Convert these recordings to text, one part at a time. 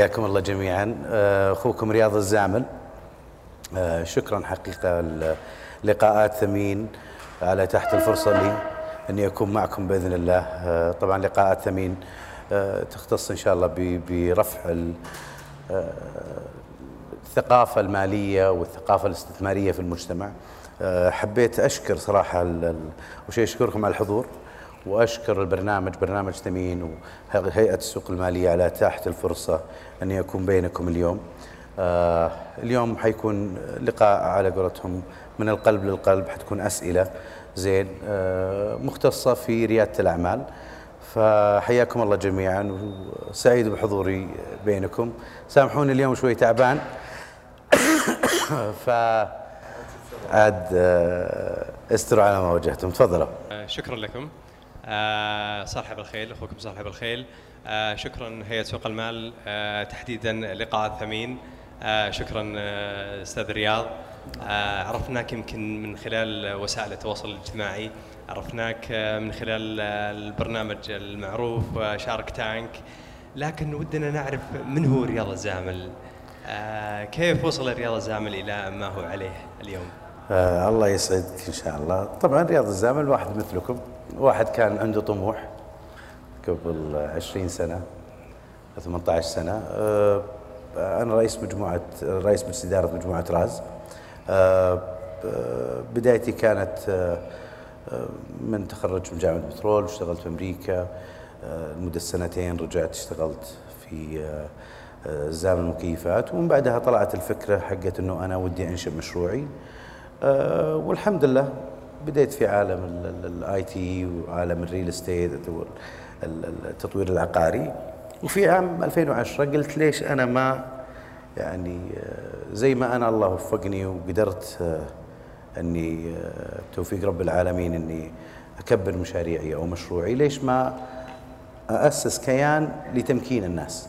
حياكم الله جميعا. آه، أخوكم رياض الزامل. آه، شكرا حقيقة لقاءات ثمين على تحت الفرصة لي اني أكون معكم بإذن الله. آه، طبعا لقاءات ثمين تختص إن شاء الله برفع الثقافة المالية والثقافة الاستثمارية في المجتمع. حبيت أشكر صراحة وشيء أشكركم على الحضور وأشكر البرنامج برنامج ثمين وهيئة السوق المالية على اتاحه الفرصة اني اكون بينكم اليوم. آه اليوم حيكون لقاء على قولتهم من القلب للقلب حتكون أسئلة زين آه مختصة في ريادة الأعمال. فحياكم الله جميعا وسعيد بحضوري بينكم. سامحوني اليوم شوي تعبان. ف عاد آه، استروا على ما وجهتم تفضلوا شكرا لكم صاحب الخيل أخوكم صاحب الخيل آه، شكرا هيئة سوق المال آه، تحديدا لقاء ثمين شكرا أستاذ رياض عرفناك يمكن من خلال وسائل التواصل الاجتماعي. عرفناك من خلال البرنامج المعروف شارك تانك. لكن ودنا نعرف من هو رياض الزامل؟ كيف وصل رياض الزامل إلى ما هو عليه اليوم؟ آه الله يسعدك إن شاء الله. طبعا رياض الزامل واحد مثلكم واحد كان عنده طموح. قبل 20 سنة 18 سنة. آه، أنا رئيس مجموعة رئيس مجلس إدارة مجموعة راز. آه، بدايتي كانت آه، من تخرج من جامعة البترول واشتغلت في أمريكا. لمدة سنتين رجعت اشتغلت في زام المكيفات. ومن بعدها طلعت الفكرة حقت أنه أنا ودي أنشئ مشروعي. والحمد لله بديت في عالم ال IT وعالم ال real estate التطوير العقاري. وفي عام 2010 قلت ليش أنا ما يعني آه، زي ما أنا الله وفقني وقدرت آه، أني آه، توفيق رب العالمين أني أكبر مشاريعي أو مشروعي ليش ما أأسس كيان لتمكين الناس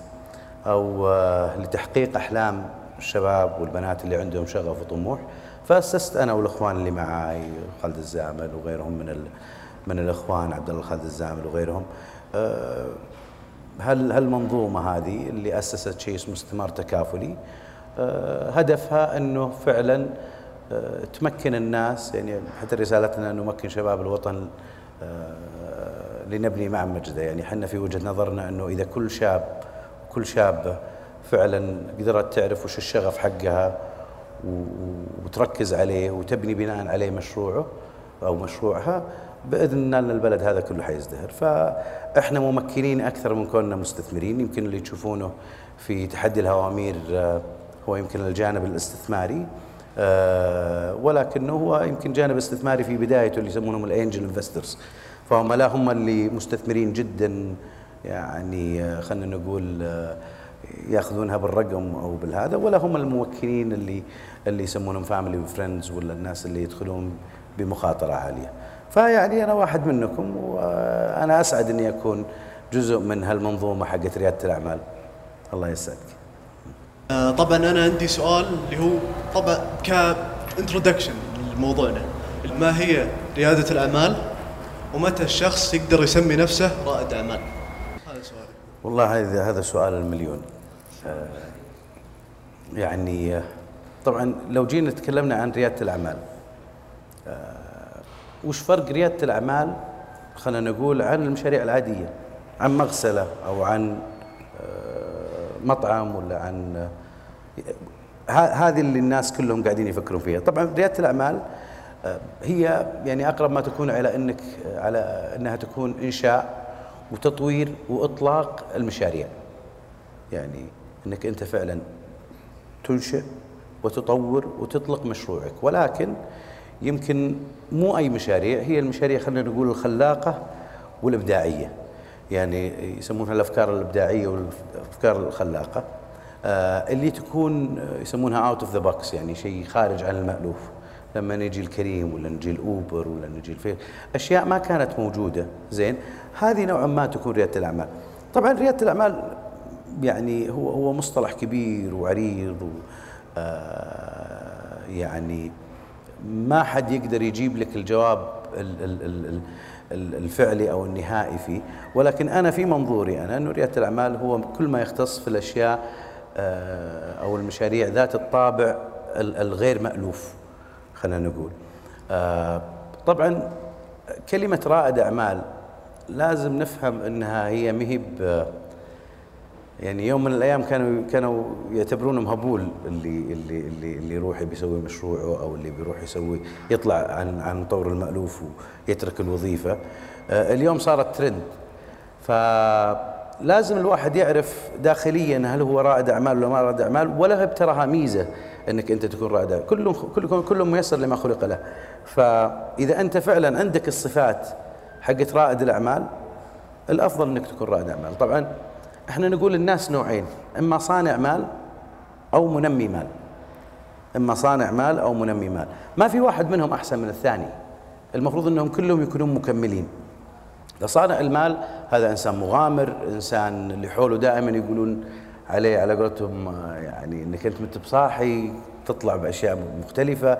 أو لتحقيق أحلام الشباب والبنات اللي عندهم شغف وطموح. فأسست أنا والإخوان اللي معاي خالد الزامل وغيرهم من من الإخوان عبد الله خالد الزامل وغيرهم. هل هالمنظومه هذه اللي أسست شيء اسمه استثمار تكافلي أه، هدفها إنه فعلا أه، تمكن الناس يعني حتى رسالتنا نمكن شباب الوطن لنبني مع مجده. يعني إحنا في وجهة نظرنا إنه إذا كل شاب كل شابه فعلا قدرت تعرف وش الشغف حقها وتركز عليه وتبني بناء عليه مشروعه أو مشروعها بإذن الله البلد هذا كله حيزدهر. فإحنا ممكنين أكثر من كوننا مستثمرين. يمكن اللي تشوفونه في تحدي الهوامير آه، هو يمكن الجانب الاستثماري آه، ولكنه هو يمكن جانب استثماري في بدايته اللي يسمونهم الانجل انفسترز فهم لا هم اللي مستثمرين جدا يعني آه، خلينا نقول يأخذونها بالرقم أو بالهذا ولا هم الموكلين اللي اللي يسمونهم family و friends ولا الناس اللي يدخلون بمخاطرة عالية. فيعني أنا واحد منكم وأنا أسعد إني أكون جزء من هالمنظومة حقت ريادة الأعمال. الله يسعدك. آه، طبعا أنا عندي سؤال اللي هو طبعا ك introduction لموضوعنا ما هي ريادة الأعمال ومتى الشخص يقدر يسمي نفسه رائد أعمال؟ هذا سؤالي. والله هذا هذا سؤال المليون. آه، يعني طبعا لو جينا تكلمنا عن ريادة الأعمال آه، وش فرق ريادة الأعمال؟ خلينا نقول عن المشاريع العادية عن مغسلة أو عن آه، مطعم ولا عن هذه اللي الناس كلهم قاعدين يفكرون فيها. طبعا ريادة الأعمال هي يعني أقرب ما تكون على إنك على إنها تكون إنشاء وتطوير وإطلاق المشاريع. يعني إنك أنت فعلا تنشئ وتطور وتطلق مشروعك. ولكن يمكن مو أي مشاريع هي المشاريع خلينا نقول الخلاقة والإبداعية. يعني يسمونها الأفكار الإبداعية والأفكار الخلاقة. آه اللي تكون يسمونها out of the box يعني شيء خارج عن المألوف. لما نجي لكريم ولا نجي لأوبر ولا نجي الفيل أشياء ما كانت موجودة. زين؟ هذه نوعا ما تكون ريادة الأعمال. طبعا ريادة الأعمال يعني هو هو مصطلح كبير وعريض و آه، يعني ما حد يقدر يجيب لك الجواب ال ال ال ال الفعلي أو النهائي فيه. ولكن أنا في منظوري أنا انه ريادة الأعمال هو كل ما يختص في الأشياء آه، أو المشاريع ذات الطابع الغير مألوف خلينا نقول. آه، طبعا كلمة رائد أعمال لازم نفهم أنها هي مهب يعني يوم من الأيام كانوا كانوا يعتبرونه مهبول اللي اللي اللي اللي يروح بيسوي مشروعه أو اللي بيروح يسوي يطلع عن عن طور المألوف ويترك الوظيفة. آه، اليوم صارت ترند فلازم الواحد يعرف داخليا هل هو رائد أعمال ولا ما رائد أعمال ولا بتراها ميزة إنك أنت تكون رائد أعمال. كل كل كل ميسر لما خلق له. فإذا أنت فعلا عندك الصفات حقت رائد الأعمال الأفضل إنك تكون رائد أعمال. طبعا إحنا نقول الناس نوعين إما صانع مال أو منمي مال. إما صانع مال أو منمي مال. ما في واحد منهم أحسن من الثاني. المفروض إنهم كلهم يكونون مكملين. صانع المال هذا إنسان مغامر إنسان اللي حوله دائما يقولون عليه على قولتهم يعني إنك أنت مت بصاحي تطلع بأشياء مختلفة.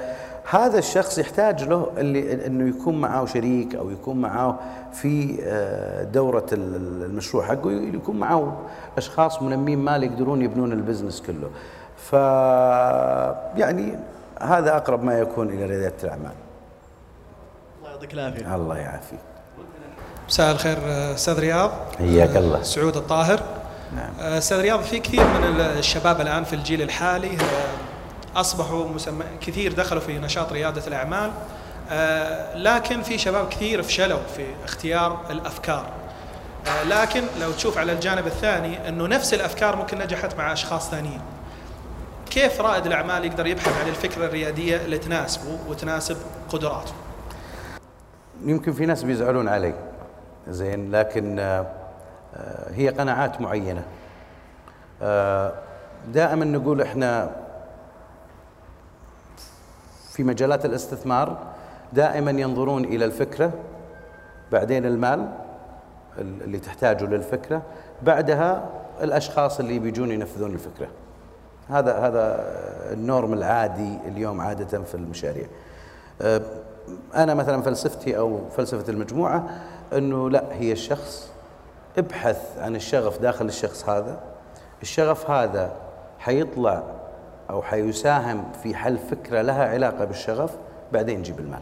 هذا الشخص يحتاج له اللي إنه يكون معاه شريك أو يكون معاه في آه، دورة المشروع حقه يكون معاه أشخاص منمين مال يقدرون يبنون البزنس كله. ف يعني هذا أقرب ما يكون إلى ريادة الأعمال. الله يعطيك العافية. الله يعافيك. مساء الخير أستاذ رياض. حياك الله. سعود الطاهر. نعم. أستاذ رياض في كثير من الشباب الآن في الجيل الحالي أصبحوا مسمى كثير دخلوا في نشاط ريادة الأعمال آه، لكن في شباب كثير فشلوا في اختيار الأفكار. آه، لكن لو تشوف على الجانب الثاني إنه نفس الأفكار ممكن نجحت مع أشخاص ثانيين. كيف رائد الأعمال يقدر يبحث عن الفكرة الريادية اللي تناسبه وتناسب قدراته؟ يمكن في ناس بيزعلون علي زين لكن آه، هي قناعات معينة. دائما نقول إحنا في مجالات الاستثمار دائما ينظرون إلى الفكرة بعدين المال اللي تحتاجه للفكرة بعدها الأشخاص اللي بيجون ينفذون الفكرة. هذا هذا النورم العادي اليوم عادة في المشاريع. أه، أنا مثلا فلسفتي أو فلسفة المجموعة إنه لا هي الشخص ابحث عن الشغف داخل الشخص هذا. الشغف هذا حيطلع أو حيساهم في حل فكرة لها علاقة بالشغف بعدين نجيب المال.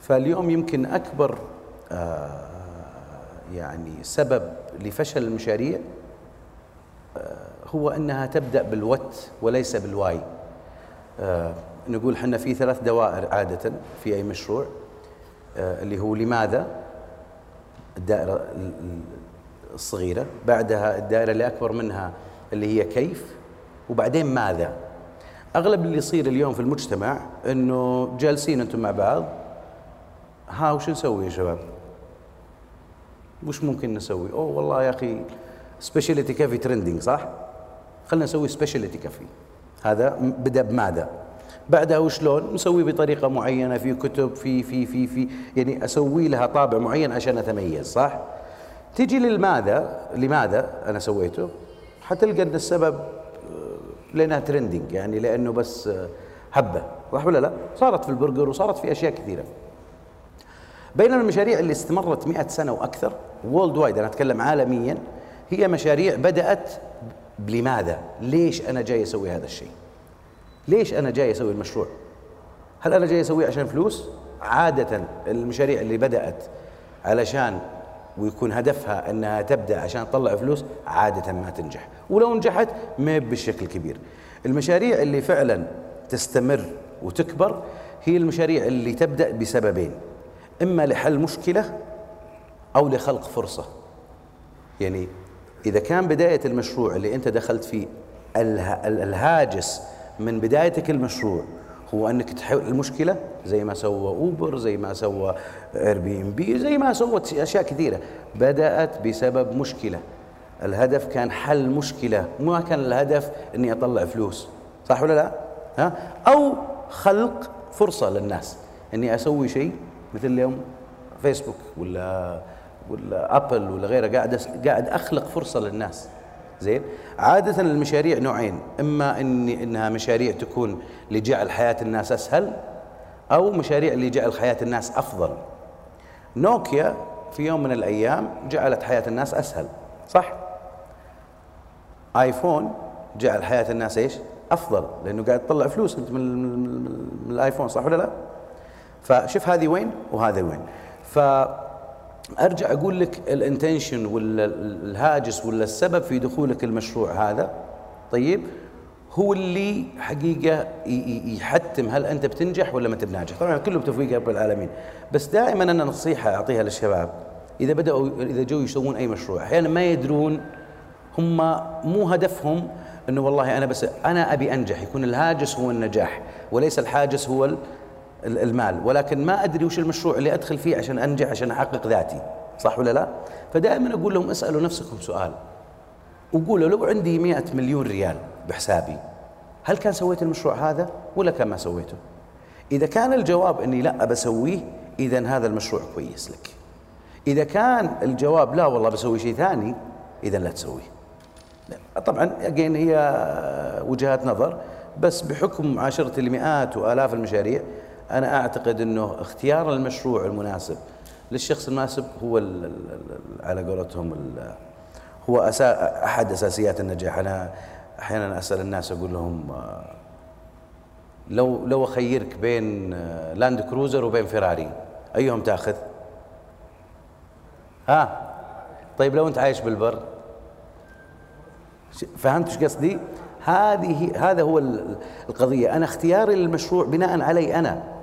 فاليوم يمكن أكبر آه، يعني سبب لفشل المشاريع آه، هو أنها تبدأ بالوت وليس بالواي. آه، نقول حنا في ثلاث دوائر عادة في أي مشروع اللي هو لماذا؟ الدائرة الصغيرة بعدها الدائرة اللي أكبر منها اللي هي كيف وبعدين ماذا أغلب اللي يصير اليوم في المجتمع إنه جالسين أنتم مع بعض ها وش نسوي يا شباب؟ وش ممكن نسوي؟ أوه والله يا أخي specialty coffee trending صح؟ خلينا نسوي specialty coffee هذا بدأ بماذا؟ بعدها وشلون؟ نسوي بطريقة معينة في كتب في في في في يعني أسوي لها طابع معين عشان أتميز صح؟ تجي للماذا لماذا أنا سويته؟ حتلقى أن السبب لأنها trending يعني لأنه بس هبة صح ولا لا؟ صارت في البرجر وصارت في أشياء كثيرة. بينما المشاريع اللي استمرت 100 سنة وأكثر وولد وايد أنا أتكلم عالميا هي مشاريع بدأت بلماذا؟ ليش أنا جاي أسوي هذا الشيء؟ ليش أنا جاي أسوي المشروع؟ هل أنا جاي اسويه عشان فلوس؟ عادة المشاريع اللي بدأت علشان ويكون هدفها أنها تبدأ عشان تطلع فلوس عادة ما تنجح. ولو نجحت ما بالشكل كبير. المشاريع اللي فعلا تستمر وتكبر هي المشاريع اللي تبدأ بسببين. إما لحل مشكلة أو لخلق فرصة. يعني إذا كان بداية المشروع اللي أنت دخلت فيه الهاجس من بدايتك المشروع هو أنك تحل المشكلة زي ما سوى اوبر زي ما سوى Airbnb زي ما سوت أشياء كثيرة. بدأت بسبب مشكلة. الهدف كان حل مشكلة. ما كان الهدف إني أطلع فلوس. صح ولا لا؟ ها؟ أو خلق فرصة للناس. إني أسوي شيء مثل اليوم فيسبوك ولا ولا ابل ولا غيره. قاعد قاعد أخلق فرصة للناس. زين. عادة المشاريع نوعين إما إن إنها مشاريع تكون لجعل حياة الناس أسهل أو مشاريع اللي جعل حياة الناس أفضل. نوكيا في يوم من الأيام جعلت حياة الناس أسهل صح؟ آيفون جعل حياة الناس إيش؟ أفضل لأنه قاعد تطلع فلوس انت من, من, من, الآيفون صح ولا لا؟ فشوف هذه وين وهذا وين. فارجع أقول لك ال intention ولا الهاجس ولا السبب في دخولك المشروع هذا. طيب هو اللي حقيقة يحتم هل أنت بتنجح ولا ما أنت بناجح. طبعا كله بتوفيق رب العالمين. بس دائما أنا نصيحة أعطيها للشباب. إذا بدأوا إذا جو يسوون أي مشروع أحيانا ما يدرون هم مو هدفهم إنه والله أنا بس أنا أبي أنجح يكون الهاجس هو النجاح وليس الهاجس هو المال. ولكن ما أدري وش المشروع اللي أدخل فيه عشان أنجح عشان أحقق ذاتي. صح ولا لا؟ فدائما أقول لهم اسألوا نفسكم سؤال. وقولوا لو عندي مئة مليون ريال بحسابي هل كان سويت المشروع هذا ولا كان ما سويته؟ إذا كان الجواب أني لا بسويه إذا هذا المشروع كويس لك. إذا كان الجواب لا والله بسوي شيء ثاني إذا لا تسويه. طبعا أجين هي وجهات نظر بس بحكم معاشرة المئات وآلاف المشاريع أنا أعتقد أنه اختيار المشروع المناسب للشخص المناسب هو على قولتهم هو أسا أحد أساسيات النجاح أنا أحيانا أسأل الناس أقول لهم آه، لو لو أخيرك بين آه، لاند كروزر وبين فيراري أيهم تأخذ؟ ها طيب لو أنت عايش بالبر فهمت إيش قصدي؟ هذه هذا هو القضية أنا اختياري للمشروع بناء علي أنا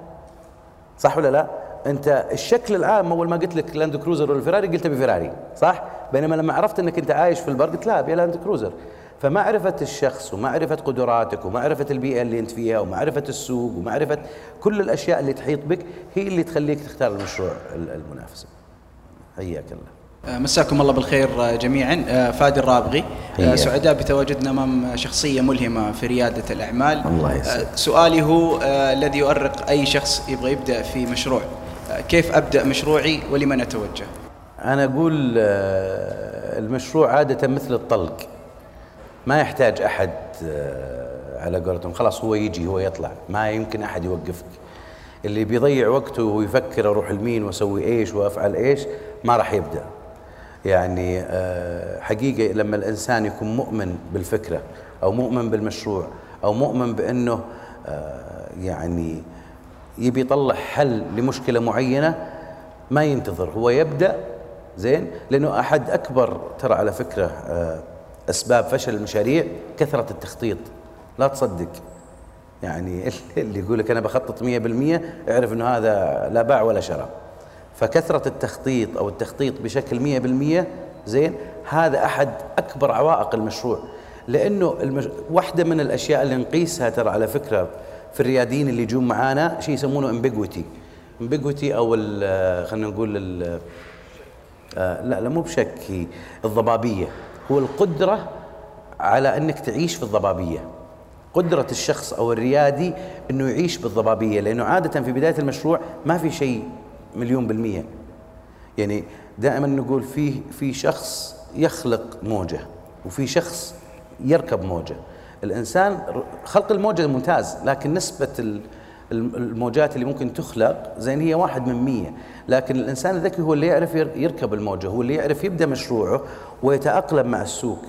صح ولا لا؟ أنت الشكل العام أول ما قلت لك لاند كروزر ولا فيراري قلت بفيراري صح؟ بينما لما عرفت أنك أنت عايش في البر قلت لا أبي لاند كروزر فمعرفة الشخص ومعرفة قدراتك ومعرفة البيئة اللي أنت فيها ومعرفة السوق ومعرفة كل الأشياء اللي تحيط بك هي اللي تخليك تختار المشروع المنافس حياك الله مساكم الله بالخير آه، جميعا. آه، فادي الرابغي. سعداء بتواجدنا أمام شخصية ملهمة في ريادة الأعمال. الله سؤالي هو الذي يؤرق أي شخص يبغى يبدأ في مشروع. كيف أبدأ مشروعي ولمن أتوجه؟ أنا أقول المشروع عادة مثل الطلق. ما يحتاج أحد آه، على قولتهم. خلاص هو يجي هو يطلع. ما يمكن أحد يوقفك. اللي بيضيع وقته ويفكر أروح لمين وأسوي إيش وأفعل إيش ما راح يبدأ. يعني آه، حقيقة لما الإنسان يكون مؤمن بالفكرة أو مؤمن بالمشروع أو مؤمن بأنه آه، يعني يبي يطلع حل لمشكلة معينة ما ينتظر هو يبدأ زين؟ لأنه أحد أكبر ترى على فكرة أسباب فشل المشاريع كثرة التخطيط. لا تصدق. يعني اللي يقول لك أنا بخطط 100% اعرف إنه هذا لا باع ولا شراء. فكثرة التخطيط أو التخطيط بشكل 100% زين هذا أحد أكبر عوائق المشروع. لأنه المش... واحدة من الأشياء اللي نقيسها ترى على فكرة في الرياديين اللي يجون معانا شيء يسمونه ambiguity ambiguity أو خلينا نقول آه لا لا مو بشك الضبابية. هو القدرة على أنك تعيش في الضبابية. قدرة الشخص أو الريادي أنه يعيش بالضبابية لأنه عادة في بداية المشروع ما في شيء مليون بالمية. يعني دائما نقول فيه في شخص يخلق موجة وفي شخص يركب موجة. الإنسان خلق الموجة ممتاز لكن نسبة الموجات اللي ممكن تخلق زين هي واحد من مية. لكن الإنسان الذكي هو اللي يعرف يركب الموجة هو اللي يعرف يبدأ مشروعه ويتأقلم مع السوق.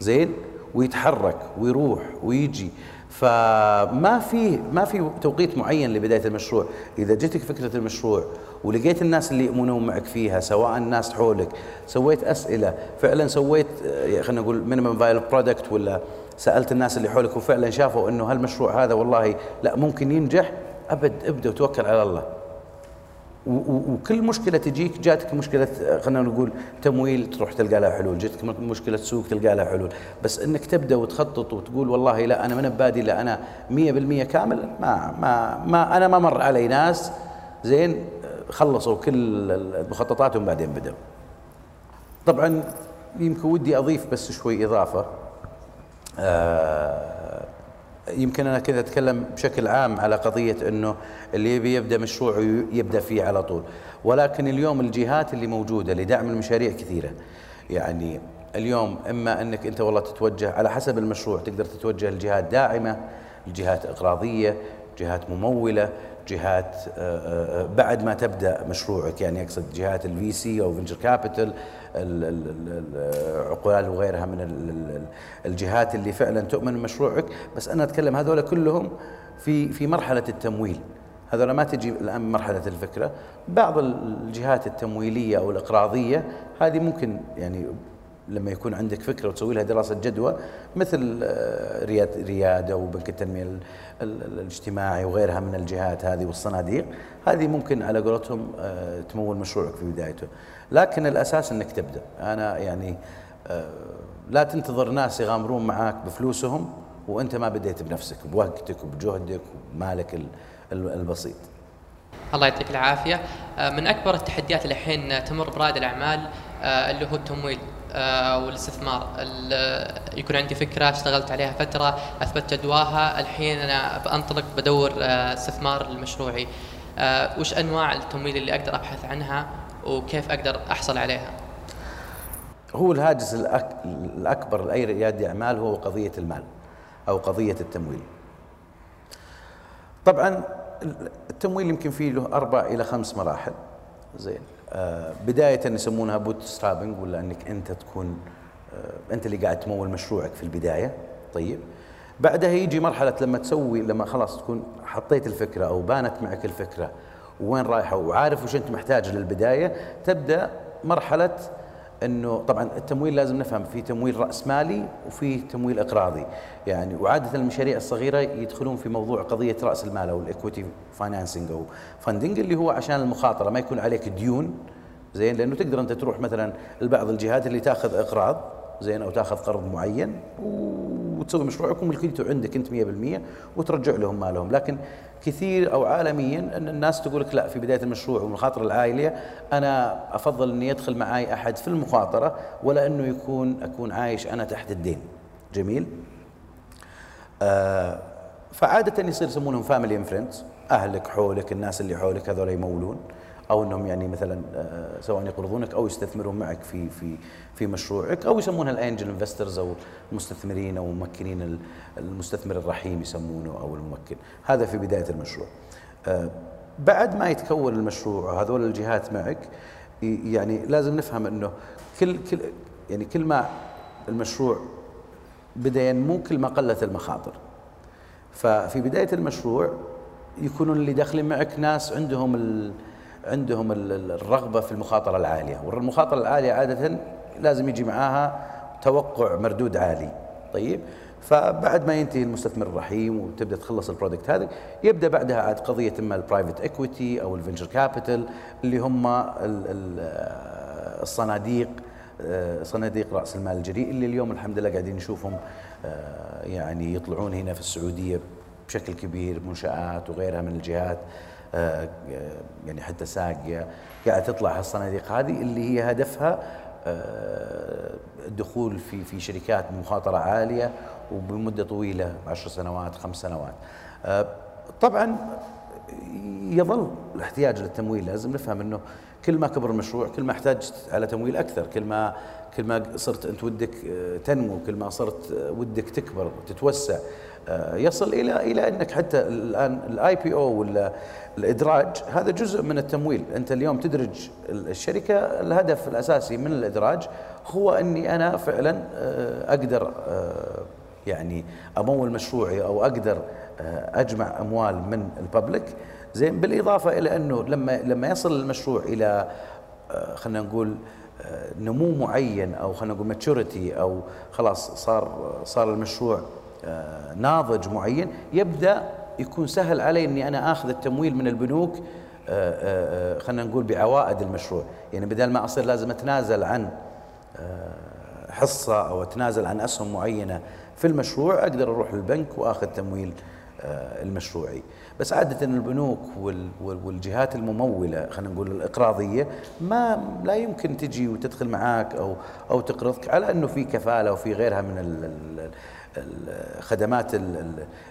زين؟ ويتحرك ويروح ويجي. فما في ما في توقيت معين لبداية المشروع، إذا جتك فكرة المشروع ولقيت الناس اللي يؤمنون معك فيها سواء الناس حولك، سويت أسئلة، فعلا سويت آه، خلينا نقول minimum viable product ولا سألت الناس اللي حولك وفعلا شافوا إنه هالمشروع هذا والله لا ممكن ينجح. أبد ابدأ وتوكل على الله. وكل مشكلة تجيك جاتك مشكلة خلينا نقول تمويل تروح تلقى لها حلول. جاتك مشكلة سوق تلقى لها حلول. بس إنك تبدأ وتخطط وتقول والله لا أنا من بادي لا أنا 100% كامل. ما ما ما أنا ما مر علي ناس. زين؟ خلصوا كل مخططاتهم بعدين بدأوا. طبعا يمكن ودي أضيف بس شوي إضافة. آه يمكن أنا كذا أتكلم بشكل عام على قضية إنه اللي يبي يبدأ مشروع يبدأ فيه على طول. ولكن اليوم الجهات اللي موجودة لدعم المشاريع كثيرة. يعني اليوم إما إنك أنت والله تتوجه على حسب المشروع تقدر تتوجه لجهات داعمة لجهات اقراضيه جهات ممولة جهات آه، بعد ما تبدأ مشروعك يعني اقصد جهات ال VC أو venture capital عقول وغيرها من الجهات اللي فعلا تؤمن بمشروعك. بس أنا أتكلم هذول كلهم في في مرحلة التمويل. هذول ما تجي الآن مرحلة الفكرة. بعض الجهات التمويلية أو الإقراضية هذه ممكن يعني لما يكون عندك فكرة وتسوي لها دراسة جدوى مثل آه، رياد ريادة وبنك التنمية الاجتماعي وغيرها من الجهات هذه والصناديق هذه ممكن على قولتهم آه، تمول مشروعك في بدايته. لكن الأساس إنك تبدأ. أنا يعني آه، لا تنتظر ناس يغامرون معاك بفلوسهم وأنت ما بديت بنفسك بوقتك وبجهدك وبمالك البسيط. الله يعطيك العافية. من أكبر التحديات اللي الحين تمر برائد الأعمال اللي هو التمويل. والاستثمار. يكون عندي فكرة اشتغلت عليها فترة أثبت جدواها. الحين أنا بأنطلق بدور آه، استثمار لمشروعي آه، وش أنواع التمويل اللي أقدر أبحث عنها وكيف أقدر أحصل عليها؟ هو الهاجس الأكبر لأي ريادي أعمال هو قضية المال أو قضية التمويل. طبعا التمويل يمكن فيه له أربع إلى خمس مراحل. زين. آه، بداية يسمونها bootstrapping ولا إنك أنت تكون آه، أنت اللي قاعد تمول مشروعك في البداية. طيب. بعدها يجي مرحلة لما تسوي لما خلاص تكون حطيت الفكرة أو بانت معك الفكرة وين رايحة وعارف وش أنت محتاج للبداية تبدأ مرحلة إنه طبعا التمويل لازم نفهم في تمويل رأس مالي وفي تمويل اقراضي يعني وعادة المشاريع الصغيرة يدخلون في موضوع قضية رأس المال أو ال equity financing أو funding اللي هو عشان المخاطرة ما يكون عليك ديون زين؟ لأنه تقدر أنت تروح مثلا لبعض الجهات اللي تأخذ اقراض زين أو تاخذ قرض معين وتسوي مشروعك وملكيته عندك أنت 100% وترجع لهم مالهم. لكن كثير أو عالميا إن الناس تقول لك لا في بداية المشروع والمخاطرة العالية أنا أفضل إني يدخل معي أحد في المخاطرة ولا إنه يكون أكون عايش أنا تحت الدين. جميل؟ آه فعادة يصير يسمونهم family friends أهلك حولك الناس اللي حولك هذول يمولون. أو إنهم يعني مثلا آه، سواء يقرضونك أو يستثمرون معك في في في مشروعك أو يسمونها ال angel investors أو المستثمرين أو ممكنين المستثمر الرحيم يسمونه أو الممكن. هذا في بداية المشروع. آه، بعد ما يتكون المشروع هذول الجهات معك يعني لازم نفهم إنه كل كل يعني كل ما المشروع بدأ ينمو كل ما قلت المخاطر. ففي بداية المشروع يكونون اللي داخلين معك ناس عندهم عندهم الرغبة في المخاطرة العالية. والمخاطرة العالية عادة لازم يجي معاها توقع مردود عالي. طيب؟ فبعد ما ينتهي المستثمر الرحيم وتبدأ تخلص ال product هذا يبدأ بعدها عاد قضية إما ال private equity أو ال venture capital اللي هم الصناديق صناديق رأس المال الجريء اللي اليوم الحمد لله قاعدين نشوفهم آه، يعني يطلعون هنا في السعودية بشكل كبير منشآت وغيرها من الجهات. آه، يعني حتى ساقية قاعد تطلع هالصناديق. هذه اللي هي هدفها آه، الدخول في في شركات بمخاطرة عالية وبمدة طويلة 10 سنوات خمس سنوات. آه، طبعا يظل الاحتياج للتمويل لازم نفهم إنه كل ما كبر المشروع كل ما احتاجت على تمويل أكثر كل ما كل ما صرت أنت ودك تنمو كل ما صرت ودك تكبر وتتوسع يصل إلى إلى إنك حتى الآن ال IPO ولا الإدراج هذا جزء من التمويل. أنت اليوم تدرج الشركة الهدف الأساسي من الإدراج هو إني أنا فعلا آه، أقدر آه، يعني أمول مشروعي أو أقدر آه، أجمع أموال من ال public. زين بالإضافة إلى أنه لما لما يصل المشروع إلى خلينا نقول نمو معين أو خلينا نقول maturity أو خلاص صار صار المشروع ناضج معين يبدأ يكون سهل علي إني أنا آخذ التمويل من البنوك آه، آه، آه، خلينا نقول بعوائد المشروع. يعني بدل ما أصير لازم أتنازل عن حصة أو أتنازل عن أسهم معينة في المشروع أقدر أروح للبنك وآخذ تمويل المشروعي. بس عادة البنوك والجهات الممولة خلينا نقول الإقراضية ما لا يمكن تجي وتدخل معاك أو أو تقرضك على أنه في كفالة وفي غيرها من خدمات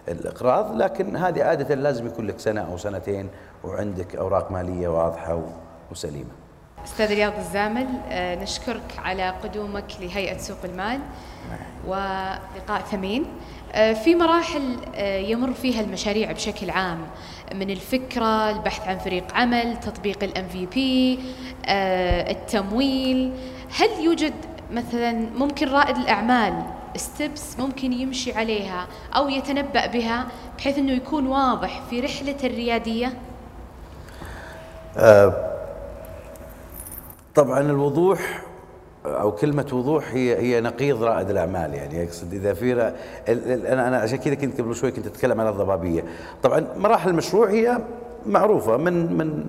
الإقراض لكن هذه عادة لازم يكون لك سنة أو سنتين وعندك أوراق مالية واضحة وسليمة. أستاذ رياض الزامل آه، نشكرك على قدومك لهيئة سوق المال ولقاء ثمين. آه، في مراحل آه، يمر فيها المشاريع بشكل عام من الفكرة البحث عن فريق عمل تطبيق الام في بي التمويل. هل يوجد مثلا ممكن رائد الأعمال ستبس ممكن يمشي عليها أو يتنبأ بها بحيث إنه يكون واضح في رحلة الريادية؟ طبعا الوضوح أو كلمة وضوح هي هي نقيض رائد الأعمال يعني اقصد إذا في أنا أنا عشان كذا كنت قبل شوي كنت أتكلم عن الضبابية. طبعا مراحل المشروع هي معروفة من من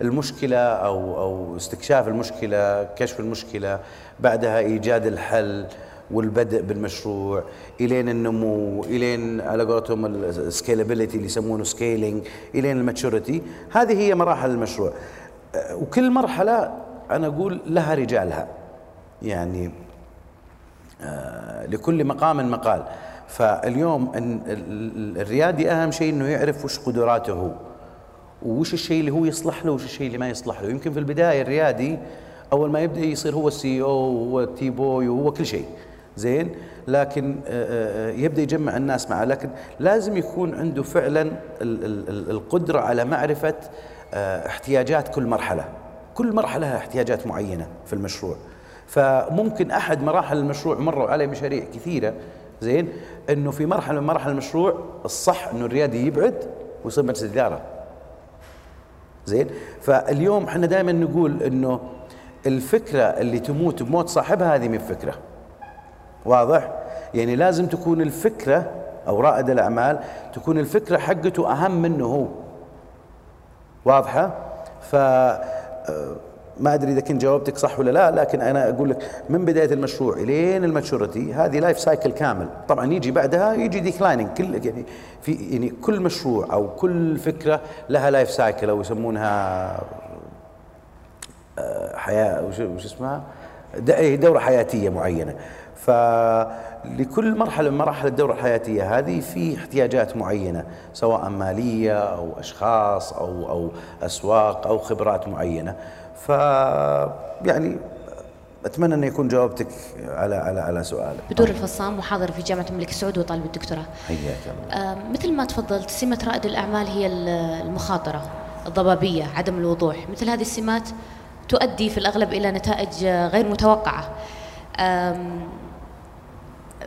المشكلة أو أو استكشاف المشكلة كشف المشكلة بعدها إيجاد الحل والبدء بالمشروع إلين النمو إلين على قولتهم ال scalability اللي يسمونه scaling إلين ال maturity. هذه هي مراحل المشروع. وكل مرحلة أنا أقول لها رجالها. يعني آه لكل مقام مقال. فاليوم الريادي أهم شيء إنه يعرف وش قدراته وش الشيء اللي هو يصلح له وش الشيء اللي ما يصلح له. يمكن في البداية الريادي أول ما يبدأ يصير هو السي أو وهو التي بوي وهو كل شيء. زين لكن آه، آه، يبدأ يجمع الناس معه. لكن لازم يكون عنده فعلا القدرة على معرفة آه، احتياجات كل مرحلة. كل مرحلة لها احتياجات معينة في المشروع. فممكن أحد مراحل المشروع مروا عليه مشاريع كثيرة زين إنه في مرحلة من مراحل المشروع الصح إنه الريادي يبعد ويصير مجلس اداره زين فاليوم إحنا دائما نقول إنه الفكرة اللي تموت بموت صاحبها هذه من فكرة. واضح؟ يعني لازم تكون الفكرة أو رائد الأعمال تكون الفكرة حقته أهم منه هو. واضحة؟ ف ما أدري إذا كنت جاوبتك صح ولا لا لكن أنا أقول لك من بداية المشروع إلين ال maturity هذه life cycle كامل. طبعا يجي بعدها يجي declining كل يعني في يعني كل مشروع أو كل فكرة لها life cycle أو يسمونها آه، حياة وش اسمها؟ إيه، دورة حياتية معينة. فلكل مرحلة من مراحل الدورة الحياتية هذه في احتياجات معينة سواء مالية أو أشخاص أو أو أسواق أو خبرات معينة. ف يعني أتمنى أن يكون جاوبتك على على على سؤالك. بدور الفصام محاضر في جامعة الملك سعود وطالب الدكتوراه. حياك الله. مثل ما تفضلت سمة رائد الأعمال هي المخاطرة الضبابية عدم الوضوح. مثل هذه السمات تؤدي في الأغلب إلى نتائج غير متوقعة.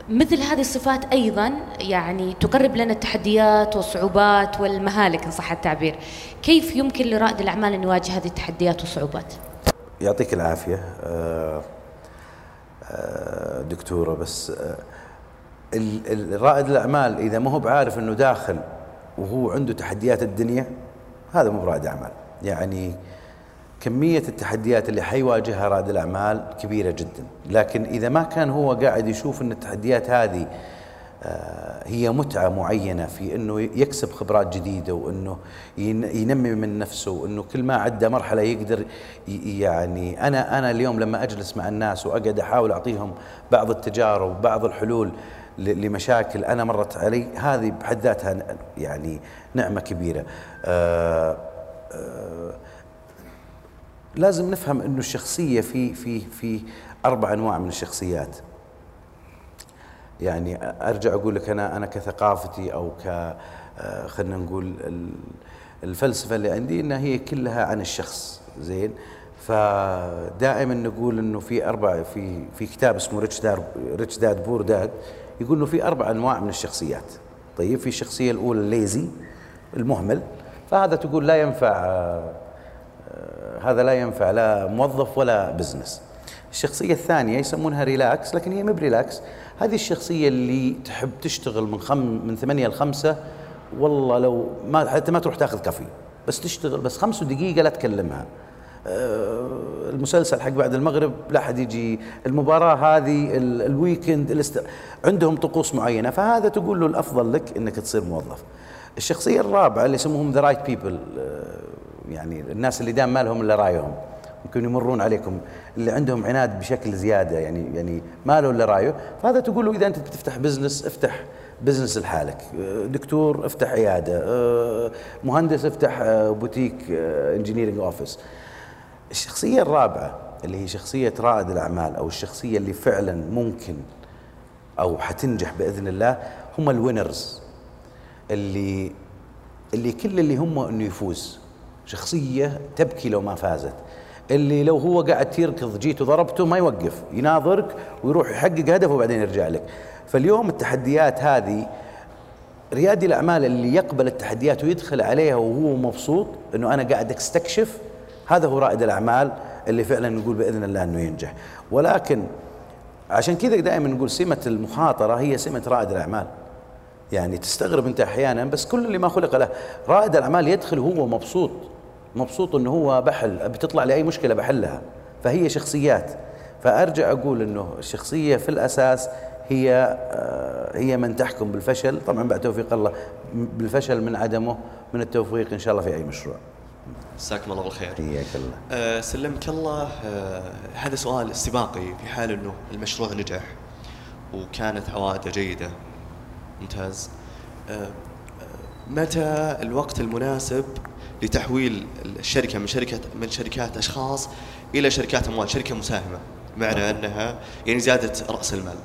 مثل هذه الصفات أيضا يعني تقرب لنا التحديات والصعوبات والمهالك إن صح التعبير. كيف يمكن لرائد الأعمال أن يواجه هذه التحديات والصعوبات؟ يعطيك العافية آه، آه، دكتورة بس آه، رائد الأعمال إذا ما هو بعارف إنه داخل وهو عنده تحديات الدنيا هذا مو برائد أعمال يعني كمية التحديات اللي حيواجهها رائد الأعمال كبيرة جدا. لكن إذا ما كان هو قاعد يشوف أن التحديات هذه آه، هي متعة معينة في أنه يكسب خبرات جديدة وأنه ينمي من نفسه وأنه كل ما عدى مرحلة يقدر يعني أنا أنا اليوم لما أجلس مع الناس وأقعد أحاول أعطيهم بعض التجارب وبعض الحلول لمشاكل أنا مرت علي هذه بحد ذاتها يعني نعمة كبيرة. أه أه لازم نفهم إنه الشخصية في في في أربع أنواع من الشخصيات. يعني أرجع أقول لك أنا أنا كثقافتي أو ك آه، خلينا نقول الفلسفة اللي عندي إنها هي كلها عن الشخص زين؟ فدائما نقول إنه في أربع في في كتاب اسمه ريتش داد ريتش داد بور داد يقول إنه في أربع أنواع من الشخصيات. طيب في الشخصية الأولى الليزي المهمل فهذا تقول لا ينفع آه، هذا لا ينفع لا موظف ولا business الشخصية الثانية يسمونها relax لكن هي مب relax هذه الشخصية اللي تحب تشتغل من خم من ثمانية لخمسة والله لو ما حتى ما تروح تاخذ coffee. بس تشتغل بس خمس دقيقة لا تكلمها. آه، المسلسل حق بعد المغرب لا حد يجي. المباراة هذه ال weekend الاست... عندهم طقوس معينة. فهذا تقول له الأفضل لك أنك تصير موظف. الشخصية الرابعة اللي يسموهم the right people يعني الناس اللي دام ما لهم إلا رأيهم ممكن يمرون عليكم اللي عندهم عناد بشكل زيادة يعني يعني ما له إلا رأيه فهذا تقول له إذا أنت بتفتح business افتح business لحالك. دكتور افتح عيادة. مهندس افتح boutique engineering office الشخصية الرابعة اللي هي شخصية رائد الأعمال أو الشخصية اللي فعلا ممكن أو حتنجح بإذن الله هم الوينرز اللي اللي كل اللي هم إنه يفوز. شخصية تبكي لو ما فازت. اللي لو هو قاعد يركض جيت وضربته ما يوقف يناظرك ويروح يحقق هدفه وبعدين يرجع لك. فاليوم التحديات هذه ريادي الأعمال اللي يقبل التحديات ويدخل عليها وهو مبسوط إنه أنا قاعد أستكشف هذا هو رائد الأعمال اللي فعلا نقول بإذن الله إنه ينجح. ولكن عشان كذا دائما نقول سمة المخاطرة هي سمة رائد الأعمال. يعني تستغرب أنت أحيانا بس كل اللي ما خلق له رائد الأعمال يدخل وهو مبسوط. مبسوط إنه هو بحل بتطلع لي اي مشكلة بحلها. فهي شخصيات. فأرجع أقول إنه الشخصية في الأساس هي آه، هي من تحكم بالفشل. طبعا بعد توفيق الله بالفشل من عدمه من التوفيق إن شاء الله في أي مشروع. جزاكم الله بالخير. حياك الله. أه سلمك الله. أه هذا سؤال استباقي في حال إنه المشروع نجح وكانت عوائده جيدة. ممتاز. أه متى الوقت المناسب لتحويل الشركة من شركه من شركات أشخاص إلى شركات أموال شركة مساهمة معنى أنها يعني زياده رأس المال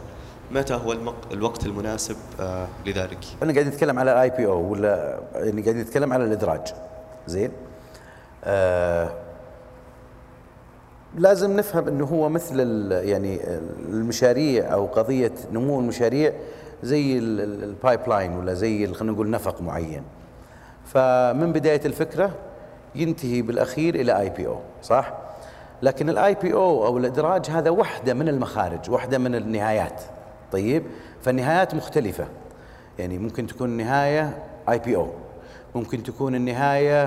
متى هو الوقت المناسب آه لذلك؟ أنا قاعد أتكلم على ال IPO ولا يعني قاعد أتكلم على الإدراج زين؟ آه لازم نفهم إنه هو مثل يعني المشاريع أو قضية نمو المشاريع زي ال pipeline ولا زي خلينا نقول نفق معين فمن بداية الفكرة ينتهي بالأخير إلى IPO صح؟ لكن ال IPO أو الإدراج هذا وحدة من المخارج وحدة من النهايات. طيب؟ فالنهايات مختلفة. يعني ممكن تكون النهايه IPO ممكن تكون النهاية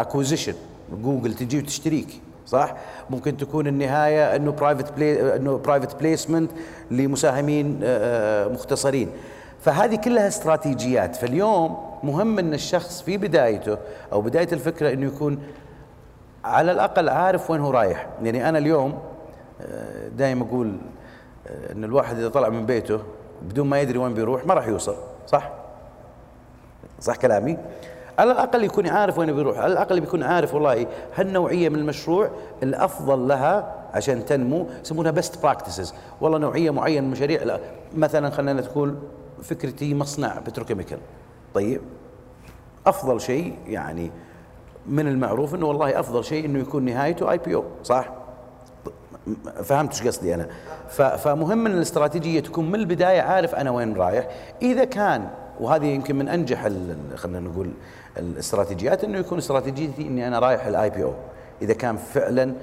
acquisition آه، جوجل تجي وتشتريك صح؟ ممكن تكون النهاية إنه private pla إنه private placement لمساهمين آه، آه، مختصرين. فهذه كلها استراتيجيات. فاليوم مهم إن الشخص في بدايته أو بداية الفكرة إنه يكون على الأقل عارف وين هو رايح. يعني أنا اليوم دائما أقول إن الواحد إذا طلع من بيته بدون ما يدري وين بيروح ما راح يوصل صح؟ صح كلامي؟ على الأقل يكون عارف وين بيروح على الأقل بيكون عارف والله هالنوعية من المشروع الأفضل لها عشان تنمو يسمونها best practices والله نوعية معينة من المشاريع مثلا خلينا تقول فكرتي مصنع petrochemical طيب. أفضل شيء يعني من المعروف إنه والله أفضل شيء إنه يكون نهايته IPO صح؟ فهمت إيش قصدي أنا. فمهم إن الاستراتيجية تكون من البداية عارف أنا وين رايح. إذا كان وهذه يمكن من أنجح خلينا نقول الاستراتيجيات إنه يكون استراتيجيتي إني أنا رايح ال IPO إذا كان فعلا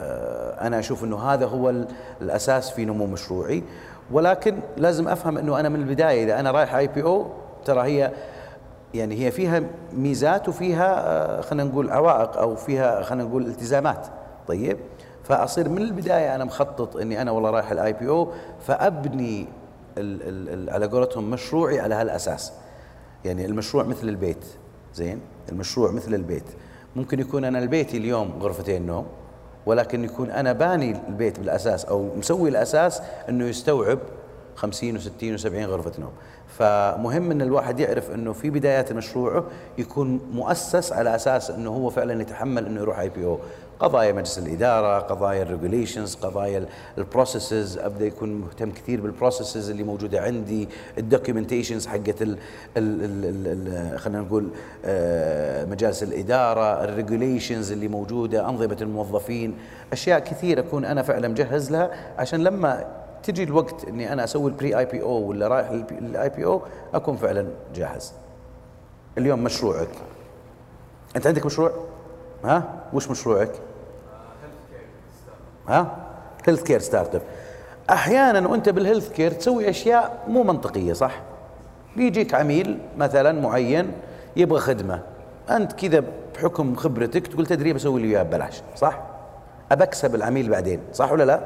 آه، أنا أشوف إنه هذا هو الأساس في نمو مشروعي. ولكن لازم أفهم إنه أنا من البداية إذا أنا رايح IPO ترى هي يعني هي فيها ميزات وفيها آه، خلينا نقول عوائق أو فيها خلينا نقول التزامات. طيب؟ فأصير من البداية أنا مخطط إني أنا والله رايح ال IPO فأبني على قولتهم مشروعي على هالأساس. يعني المشروع مثل البيت. زين؟ المشروع مثل البيت. ممكن يكون أنا البيت اليوم غرفتين نوم ولكن يكون أنا باني البيت بالأساس أو مسوي الأساس إنه يستوعب 50 و60 و70 غرفة نوم. فمهم إن الواحد يعرف إنه في بدايات مشروعه يكون مؤسس على أساس إنه هو فعلا يتحمل إنه يروح IPO قضايا مجلس الإدارة قضايا ال regulations قضايا ال processes أبدأ يكون مهتم كثير بال processes اللي موجودة عندي ال documentations حقت خلينا نقول آه، مجالس الإدارة ال regulations اللي موجودة أنظمة الموظفين. أشياء كثير أكون أنا فعلا مجهز لها عشان لما تجي الوقت إني أنا أسوي ال pre IPO ولا رايح ال IPO أكون فعلا جاهز. اليوم مشروعك. أنت عندك مشروع؟ ها؟ وش مشروعك؟ ها؟ health care startup أحيانا وأنت بال health care تسوي أشياء مو منطقية صح؟ بيجيك عميل مثلا معين يبغى خدمة. أنت كذا بحكم خبرتك تقول تدري بسوي لي إياها ببلاش صح؟ أبكسب العميل بعدين صح ولا لا؟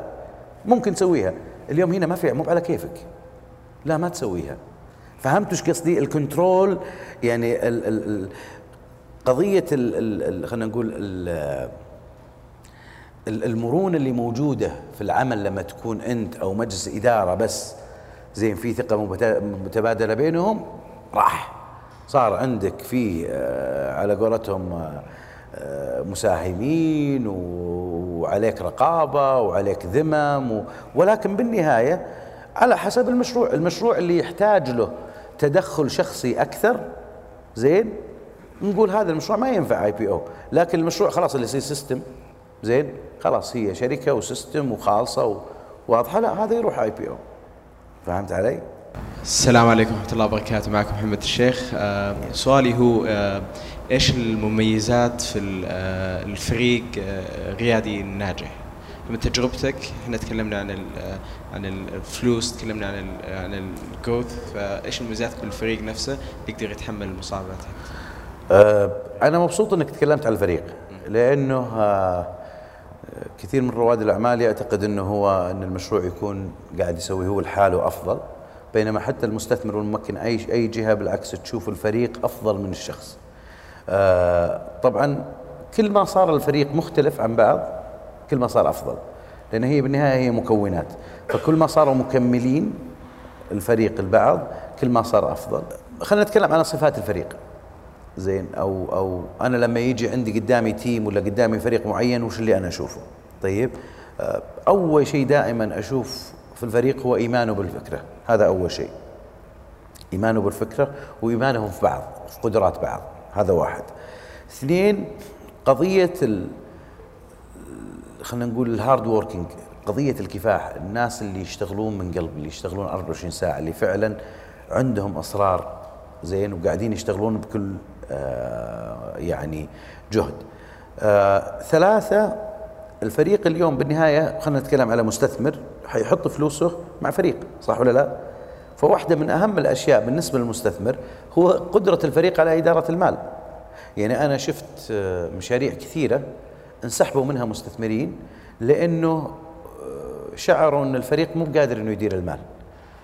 ممكن تسويها. اليوم هنا ما في مو على كيفك. لا ما تسويها. فهمت إيش قصدي؟ الكنترول يعني ال ال ال قضية خلينا نقول المرونة اللي موجودة في العمل لما تكون أنت أو مجلس إدارة بس زين في ثقة متبادلة بينهم راح. صار عندك في آه، على قولتهم آه، مساهمين وعليك رقابة وعليك ذمم. ولكن بالنهاية على حسب المشروع المشروع اللي يحتاج له تدخل شخصي أكثر زين نقول هذا المشروع ما ينفع IPO لكن المشروع خلاص اللي يصير system زين خلاص هي شركة و system وخالصه وواضحه لا هذا يروح اي بي أو فهمت علي؟ السلام عليكم ورحمة الله وبركاته معكم محمد الشيخ آه سؤالي هو آه إيش المميزات في آه الفريق آه ريادي ناجح؟ من تجربتك إحنا تكلمنا عن آه، عن الفلوس تكلمنا عن عن الجروث فإيش المميزات بالفريق نفسه يقدر يتحمل المصاعبات؟ أه أنا مبسوط إنك تكلمت عن الفريق لأنه آه كثير من رواد الأعمال يعتقد إنه هو إن المشروع يكون قاعد يسوي هو لحاله افضل بينما حتى المستثمر والممكن أي أي جهة بالعكس تشوف الفريق أفضل من الشخص. آه طبعا كل ما صار الفريق مختلف عن بعض كل ما صار أفضل لأن هي بالنهاية هي مكونات فكل ما صاروا مكملين الفريق البعض كل ما صار أفضل. خلينا نتكلم عن صفات الفريق. زين أو أو أنا لما يجي عندي قدامي team ولا قدامي فريق معين وش اللي أنا أشوفه؟ طيب آه، أول شيء دائما أشوف في الفريق هو إيمانه بالفكرة هذا أول شيء إيمانه بالفكرة وإيمانهم في بعض في قدرات بعض هذا واحد. اثنين قضية ال خلينا نقول hard working قضية الكفاح. الناس اللي يشتغلون من قلب اللي يشتغلون 24 ساعة اللي فعلا عندهم اصرار زين وقاعدين يشتغلون بكل آه يعني جهد. آه ثلاثة الفريق اليوم بالنهاية خلينا نتكلم على مستثمر حيحط فلوسه مع فريق صح ولا لا؟ فواحدة من أهم الأشياء بالنسبة للمستثمر هو قدرة الفريق على إدارة المال. يعني أنا شفت آه، مشاريع كثيرة انسحبوا منها مستثمرين لأنه آه، شعروا أن الفريق مو قادر أنه يدير المال.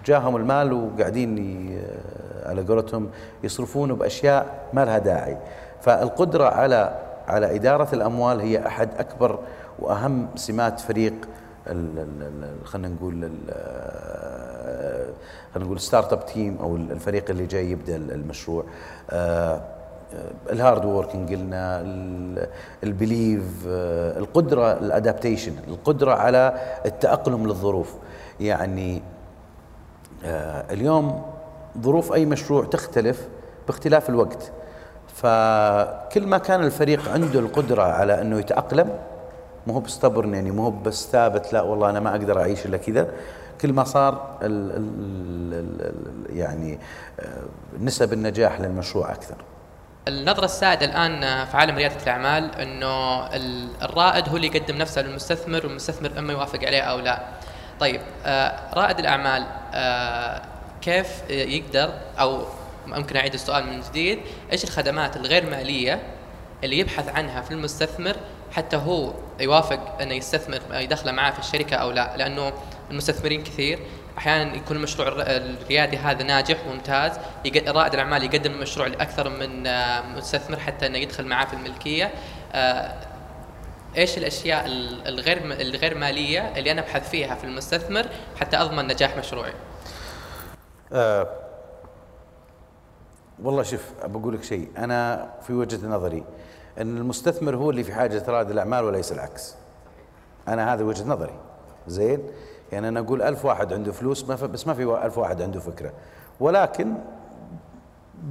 جاهم المال وقاعدين آه، على قولتهم يصرفونه بأشياء ما لها داعي. فالقدرة على على إدارة الأموال هي أحد أكبر وأهم سمات فريق خلينا نقول خلينا نقول startup team أو الفريق اللي جاي يبدأ المشروع. آه، ال hard working قلنا ال belief القدرة ال adaptation القدرة على التأقلم للظروف. يعني آه، اليوم ظروف أي مشروع تختلف باختلاف الوقت. فكل ما كان الفريق عنده القدرة على إنه يتأقلم مو هو بستبرن يعني مو هو بس ثابت لا والله أنا ما أقدر أعيش إلا كذا. كل ما صار ال ال ال يعني آه، نسب النجاح للمشروع أكثر. النظرة السائدة الآن في عالم ريادة الأعمال أنه الرائد هو اللي يقدم نفسه للمستثمر والمستثمر إما يوافق عليه أو لا. طيب آه، رائد الأعمال آه، كيف يقدر أو ممكن أعيد السؤال من جديد إيش الخدمات الغير مالية اللي يبحث عنها في المستثمر حتى هو يوافق إنه يستثمر يدخله معاه في الشركة أو لا؟ لأنه المستثمرين كثير. أحيانا يكون المشروع الريادي هذا ناجح وممتاز رائد الأعمال يقدم المشروع لأكثر من آه، مستثمر حتى إنه يدخل معاه في الملكية. إيش الأشياء الغير الغير مالية اللي أنا أبحث فيها في المستثمر حتى أضمن نجاح مشروعي؟ أه والله شوف بقول لك شيء. أنا في وجهة نظري إن المستثمر هو اللي في حاجة رائد الأعمال وليس العكس. أنا هذا وجهة نظري. زين؟ يعني أنا أقول ألف واحد عنده فلوس ما بس ما في ألف واحد عنده فكرة. ولكن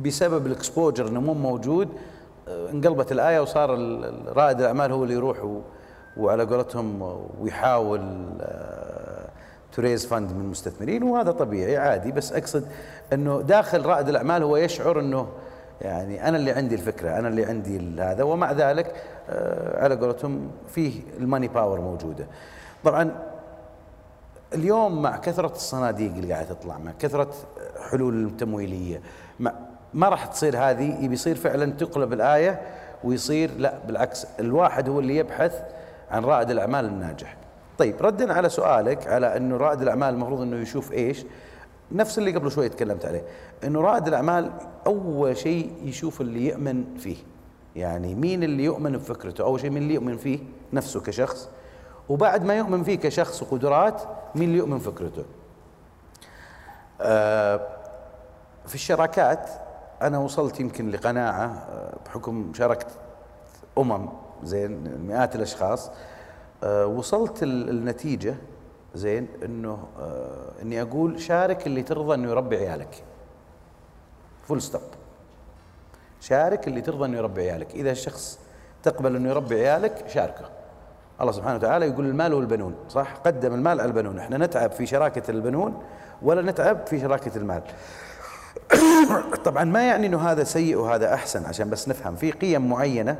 بسبب الإكسبوجر إنه مو موجود انقلبت الآية وصار رائد الأعمال هو اللي يروح وعلى قولتهم ويحاول raise fund من المستثمرين وهذا طبيعي عادي. بس أقصد إنه داخل رائد الأعمال هو يشعر إنه يعني أنا اللي عندي الفكرة أنا اللي عندي هذا. ومع ذلك آه، على قولتهم فيه ال money power موجودة. طبعا اليوم مع كثرة الصناديق اللي قاعدة تطلع مع كثرة حلول التمويلية مع ما راح تصير هذه يبي يصير فعلا تقلب الآية ويصير لا بالعكس الواحد هو اللي يبحث عن رائد الأعمال الناجح. طيب ردا على سؤالك على أنه رائد الأعمال المفروض أنه يشوف إيش؟ نفس اللي قبل شوي تكلمت عليه أنه رائد الأعمال أول شيء يشوف اللي يؤمن فيه. يعني مين اللي يؤمن بفكرته؟ أول شيء مين اللي يؤمن فيه؟ نفسه كشخص. وبعد ما يؤمن فيه كشخص وقدرات مين اللي يؤمن فكرته؟ آه في الشراكات أنا وصلت يمكن لقناعة آه، بحكم شاركت أمم زين مئات الأشخاص آه وصلت النتيجة زين إنه إني أقول شارك اللي ترضى إنه يربي عيالك. full stop شارك اللي ترضى إنه يربي عيالك. إذا الشخص تقبل إنه يربي عيالك شاركه. الله سبحانه وتعالى يقول المال والبنون صح؟ قدم المال على البنون. إحنا نتعب في شراكة البنون ولا نتعب في شراكة المال. طبعا ما يعني إنه هذا سيء وهذا أحسن عشان بس نفهم. في قيم معينة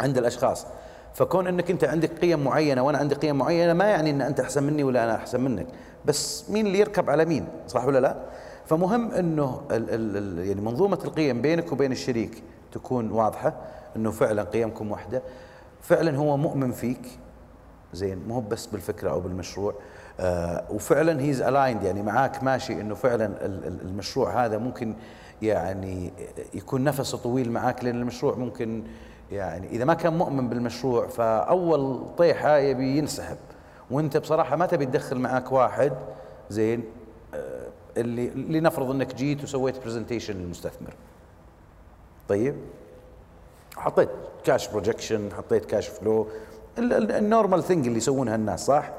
عند الأشخاص. فكون إنك أنت عندك قيم معينة وأنا عندي قيم معينة ما يعني إن أنت أحسن مني ولا أنا أحسن منك. بس مين اللي يركب على مين؟ صح ولا لا؟ فمهم إنه ال ال ال يعني منظومة القيم بينك وبين الشريك تكون واضحة إنه فعلا قيمكم واحدة. فعلا هو مؤمن فيك. زين مو بس بالفكرة أو بالمشروع. آه وفعلا هيز الايند يعني معاك ماشي إنه فعلا المشروع هذا ممكن يعني يكون نفسه طويل معاك لأن المشروع ممكن يعني إذا ما كان مؤمن بالمشروع فأول طيحة يبي ينسحب. وأنت بصراحة ما تبي تدخل معاك واحد زين آه اللي لنفرض إنك جيت وسويت presentation للمستثمر. طيب؟ حطيت cash projection حطيت cash flow ال normal thing اللي يسوونها الناس صح؟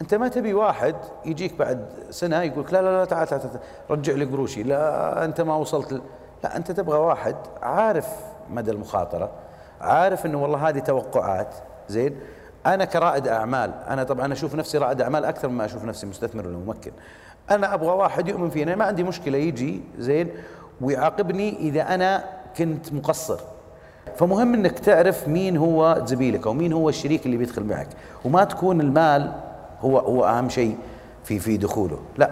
أنت ما تبي واحد يجيك بعد سنة يقول لا لا لا تعال تعال, تعال رجع لي قروشي. لا أنت ما وصلت ل... لا أنت تبغى واحد عارف مدى المخاطرة عارف إنه والله هذه توقعات. زين؟ أنا كرائد أعمال أنا طبعا أشوف نفسي رائد أعمال أكثر مما أشوف نفسي مستثمر ولا ممكن. أنا أبغى واحد يؤمن فيني ما عندي مشكلة يجي زين؟ ويعاقبني إذا أنا كنت مقصر. فمهم إنك تعرف مين هو زميلك أو مين هو الشريك اللي بيدخل معك. وما تكون المال هو هو أهم شيء في في دخوله. لا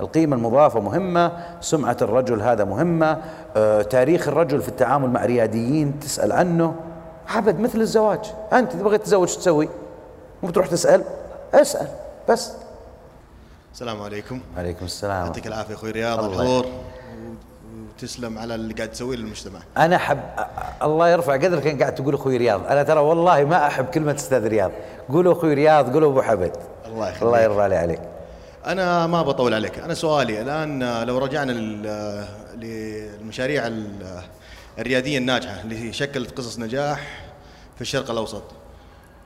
القيمة المضافة مهمة سمعة الرجل هذا مهمة آه، تاريخ الرجل في التعامل مع رياديين تسأل عنه. عبد مثل الزواج. أنت تبغى تتزوج شو تسوي؟ مو بتروح تسأل؟ اسأل بس. السلام عليكم. عليكم السلام. يعطيك العافية أخوي رياض. الحضور. وتسلم على اللي قاعد تسويه للمجتمع. أنا احب الله يرفع قدرك إن قاعد تقول أخوي رياض. أنا ترى والله ما أحب كلمة أستاذ رياض. قولوا أخوي رياض قولوا أبو حمد الله يخليك. الله يرضى لي عليك. أنا ما بطول عليك. أنا سؤالي الآن لو رجعنا للمشاريع الريادية الناجحة اللي شكلت قصص نجاح في الشرق الأوسط.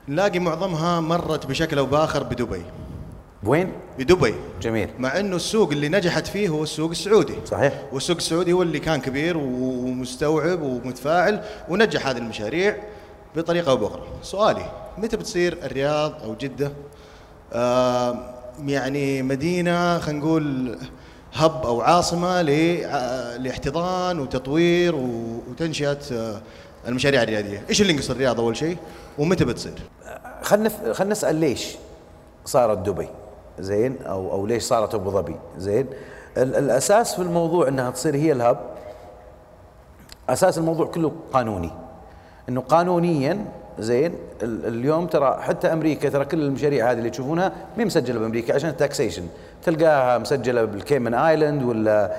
نلاقي معظمها مرت بشكل أو بآخر بدبي. وين؟ بدبي جميل مع إنه السوق اللي نجحت فيه هو السوق السعودي صحيح والسوق السعودي هو اللي كان كبير ومستوعب ومتفاعل ونجح هذه المشاريع بطريقة أو بأخرى سؤالي متى بتصير الرياض أو جدة آه يعني مدينة خلينا نقول هب أو عاصمة لإحتضان وتطوير وتنشئة آه، المشاريع الرياديه، إيش اللي ينقص الرياض أول شيء؟ ومتى بتصير؟ خلينا خلينا نسأل ليش صارت دبي؟ زين أو أو ليش صارت أبو ظبي؟ زين؟ الأساس في الموضوع إنها تصير هي ال hub أساس الموضوع كله قانوني إنه قانونيا زين اليوم ترى حتى أمريكا ترى كل المشاريع هذه اللي تشوفونها مو مسجلة بأمريكا عشان ال taxation تلقاها مسجلة بال Cayman Island ولا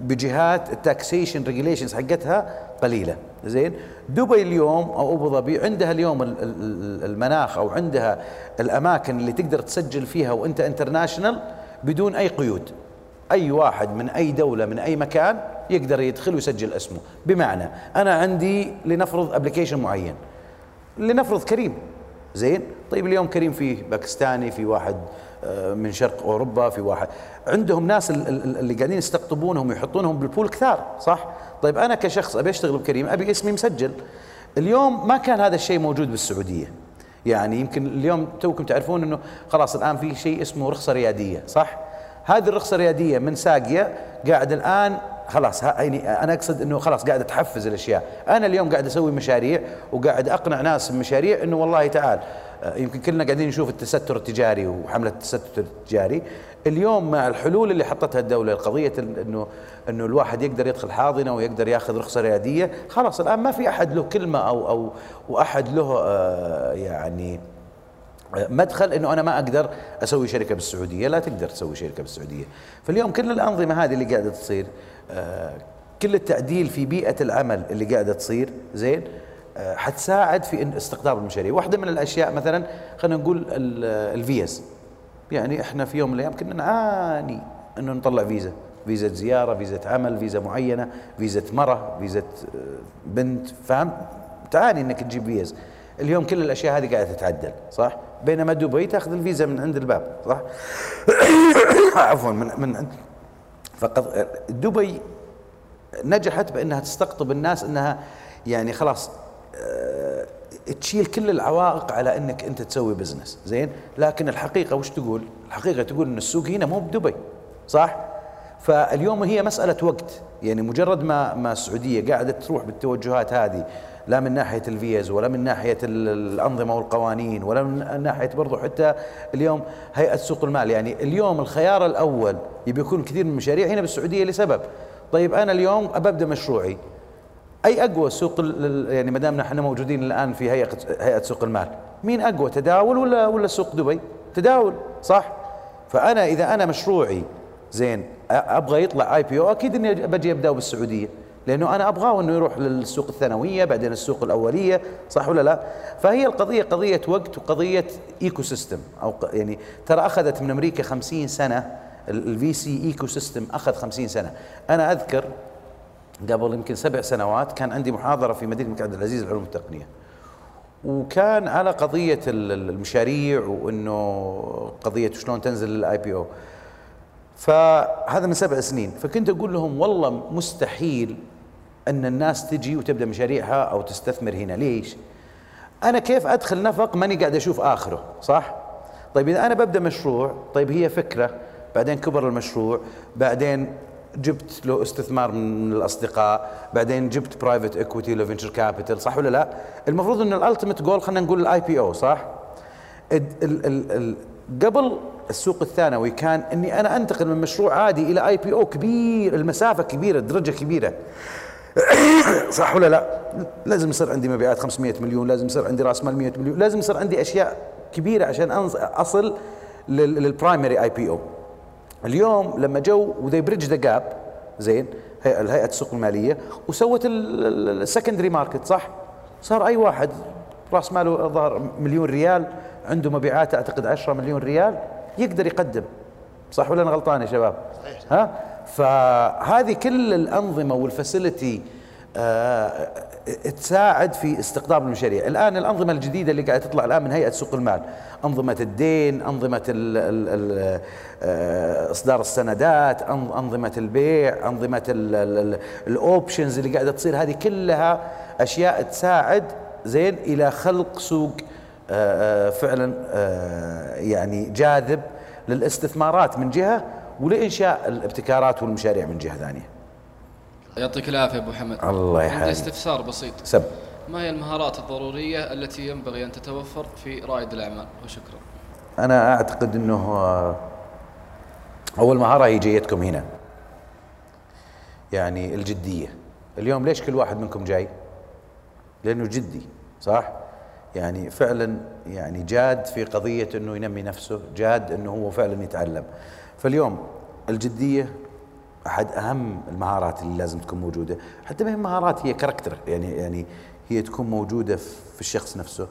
بجهات ال taxation regulations حقتها قليلة. زين؟ دبي اليوم أو ابو ظبي عندها اليوم المناخ أو عندها الأماكن اللي تقدر تسجل فيها وأنت international بدون أي قيود. أي واحد من أي دولة من أي مكان يقدر يدخل ويسجل اسمه. بمعنى أنا عندي لنفرض application معين. لنفرض كريم. زين؟ طيب اليوم كريم فيه باكستاني في واحد من شرق أوروبا في واحد. عندهم ناس اللي قاعدين يستقطبونهم ويحطونهم بالبول كثار صح؟ طيب أنا كشخص أبي أشتغل بكريم أبي اسمي مسجل. اليوم ما كان هذا الشيء موجود بالسعودية. يعني يمكن اليوم توكم تعرفون إنه خلاص الآن في شيء اسمه رخصة ريادية صح؟ هذه الرخصة الريادية من ساقية قاعد الآن خلاص يعني أنا أقصد إنه خلاص قاعد اتحفز الأشياء. أنا اليوم قاعد أسوي مشاريع وقاعد أقنع ناس بمشاريع إنه والله تعال آه، يمكن كلنا قاعدين نشوف التستر التجاري وحملة التستر التجاري. اليوم مع الحلول اللي حطتها الدولة قضيه إنه إنه الواحد يقدر يدخل حاضنة ويقدر ياخذ رخصة ريادية خلاص الآن ما في أحد له كلمة أو أو وأحد له آه، يعني مدخل إنه أنا ما أقدر أسوي شركة بالسعودية. لا تقدر تسوي شركة بالسعودية. فاليوم كل الأنظمة هذه اللي قاعدة تصير آه، كل التعديل في بيئة العمل اللي قاعدة تصير زين آه، حتساعد في استقطاب المشاريع. واحدة من الأشياء مثلا خلينا نقول الفيز يعني إحنا في يوم من الأيام كنا نعاني إنه نطلع فيزا فيزا زيارة فيزا عمل فيزا معينة فيزا مرة فيزا آه، بنت فاهم تعاني إنك تجيب فيز اليوم كل الأشياء هذه قاعدة تتعدل صح؟ بينما دبي تأخذ الفيزا من عند الباب صح؟ عفوا من من فقط دبي نجحت بأنها تستقطب الناس أنها يعني خلاص أه تشيل كل العوائق على أنك أنت تسوي business زين؟ لكن الحقيقة وش تقول؟ الحقيقة تقول إن السوق هنا مو بدبي صح؟ فاليوم هي مسألة وقت يعني مجرد ما ما السعودية قاعدة تروح بالتوجهات هذه لا من ناحية الفيز ولا من ناحية الأنظمة والقوانين ولا من ناحية برضو حتى اليوم هيئة سوق المال. يعني اليوم الخيار الأول يبي يكون كثير من المشاريع هنا بالسعودية لسبب. طيب أنا اليوم أبدأ مشروعي. أي أقوى سوق يعني ما دامنا إحنا موجودين الآن في هيئه هيئة سوق المال؟ مين أقوى تداول ولا ولا سوق دبي؟ تداول صح؟ فأنا إذا أنا مشروعي زين أبغى يطلع اي بي أو أكيد إني بجي أبدأ بالسعودية. لأنه أنا أبغاه إنه يروح للسوق الثانوية بعدين السوق الأولية صح ولا لا؟ فهي القضية قضية وقت وقضية ecosystem أو يعني ترى أخذت من أمريكا 50 سنة ال VC ecosystem أخذ 50 سنة. أنا أذكر قبل يمكن سبع سنوات كان عندي محاضرة في مدينة الملك عبد العزيز للعلوم التقنية. وكان على قضية المشاريع وإنه قضية شلون تنزل ال IPO فهذا من سبع سنين. فكنت أقول لهم والله مستحيل أن الناس تجي وتبدأ مشاريعها أو تستثمر هنا. ليش؟ أنا كيف أدخل نفق ماني قاعد أشوف آخره صح؟ طيب إذا أنا ببدأ مشروع طيب هي فكرة بعدين كبر المشروع بعدين جبت له استثمار من الأصدقاء بعدين جبت private equity ولا venture capital صح ولا لا؟ المفروض إن ال ultimate goal خلينا نقول ال IPO صح؟ ال ال ال قبل السوق الثانوي كان إني أنا أنتقل من مشروع عادي إلى IPO كبير المسافة كبيرة الدرجه كبيرة. صح ولا لا؟ لازم يصير عندي مبيعات 500 مليون لازم يصير عندي راس مال 100 مليون لازم يصير عندي أشياء كبيرة عشان أصل لل primary IPO اليوم لما جو و they bridge the gap زين الهيئة السوق المالية وسوت ال secondary market صح؟ صار أي واحد راس ماله ظهر مليون ريال عنده مبيعات أعتقد 10 مليون ريال يقدر يقدم. صح ولا أنا غلطان يا شباب؟ ها؟ فهذه كل الأنظمة وال facility آه تساعد في استقطاب المشاريع. الآن الأنظمة الجديدة اللي قاعدة تطلع الآن من هيئة سوق المال. أنظمة الدين أنظمة ال ال ال آه، إصدار السندات أنظمة البيع أنظمة ال options اللي قاعدة تصير. هذه كلها أشياء تساعد زين إلى خلق سوق آه، فعلا يعني جاذب للاستثمارات من جهة ولإنشاء الابتكارات والمشاريع من جهة ثانية. يعطيك العافية أبو محمد الله عندي استفسار بسيط. سب. ما هي المهارات الضرورية التي ينبغي أن تتوفر في رائد الأعمال؟ وشكرا. أنا أعتقد إنه أول مهارة هي جيتكم هنا. يعني الجدية. اليوم ليش كل واحد منكم جاي؟ لأنه جدي صح؟ يعني فعلا يعني جاد في قضية إنه ينمي نفسه جاد إنه هو فعلا يتعلم. فاليوم الجدية أحد أهم المهارات اللي لازم تكون موجودة. حتى ما هي مهارات هي كاركتر يعني يعني هي تكون موجودة في الشخص نفسه.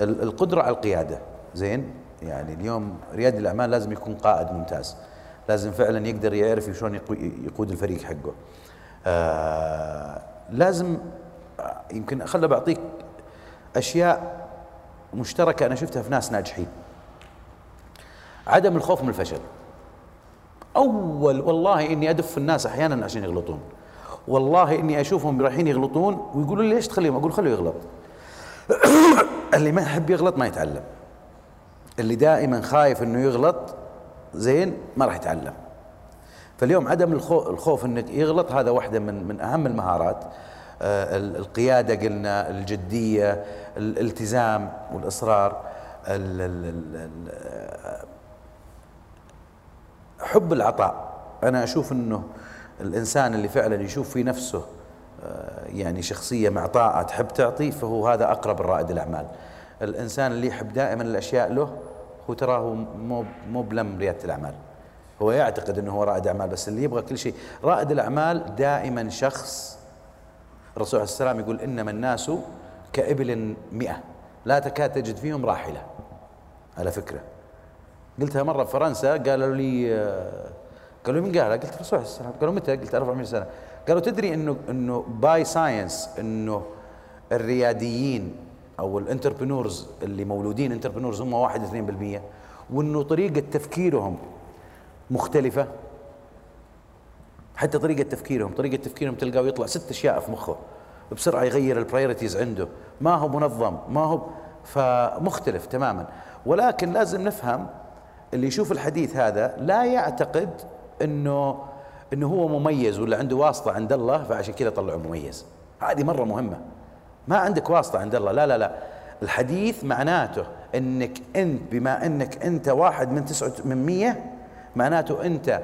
القدرة على القيادة. زين؟ يعني اليوم رياد الأعمال لازم يكون قائد ممتاز. لازم فعلا يقدر يعرف شلون يقود الفريق حقه. آه لازم يمكن خل بعطيك أشياء مشتركة أنا شفتها في ناس ناجحين. عدم الخوف من الفشل. أول والله إني أدف الناس أحيانا عشان يغلطون. والله إني أشوفهم رايحين يغلطون ويقولوا لي ليش تخليهم؟ أقول خليه يغلط. اللي ما يحب يغلط ما يتعلم. اللي دائما خايف إنه يغلط زين ما راح يتعلم. فاليوم عدم الخوف إنك يغلط هذا واحدة من من أهم المهارات. آه، القيادة قلنا الجدية الالتزام والإصرار. حب العطاء. أنا أشوف إنه الإنسان اللي فعلا يشوف في نفسه آه، يعني شخصية معطاءة تحب تعطي فهو هذا أقرب الرائد الأعمال. الإنسان اللي يحب دائما الأشياء له هو تراه مو مو بلم ريادة الأعمال. هو يعتقد إنه هو رائد أعمال بس اللي يبغى كل شيء. رائد الأعمال دائما شخص الرسول عليه السلام يقول إنما الناس كإبل مئة. لا تكاد تجد فيهم راحلة. على فكرة. قلتها مرة في فرنسا قالوا لي قالوا من قالها قلت الرسول عليه السلام قالوا متى؟ قلت 1400 سنة. قالوا تدري إنه إنه by science إنه الرياديين أو ال entrepreneurs اللي مولودين entrepreneurs هم 1 2% وإنه طريقة تفكيرهم مختلفة. حتى طريقة تفكيرهم طريقة تفكيرهم تلقاه يطلع ست أشياء في مخه بسرعة يغير ال priorities عنده. ما هو منظم ما هو فمختلف تماما. ولكن لازم نفهم اللي يشوف الحديث هذا لا يعتقد إنه إنه هو مميز ولا عنده واسطة عند الله فعشان كذا طلعه مميز. هذه مرة مهمة. ما عندك واسطة عند الله. لا لا لا. الحديث معناته إنك أنت بما إنك أنت واحد من تسعة من مية معناته أنت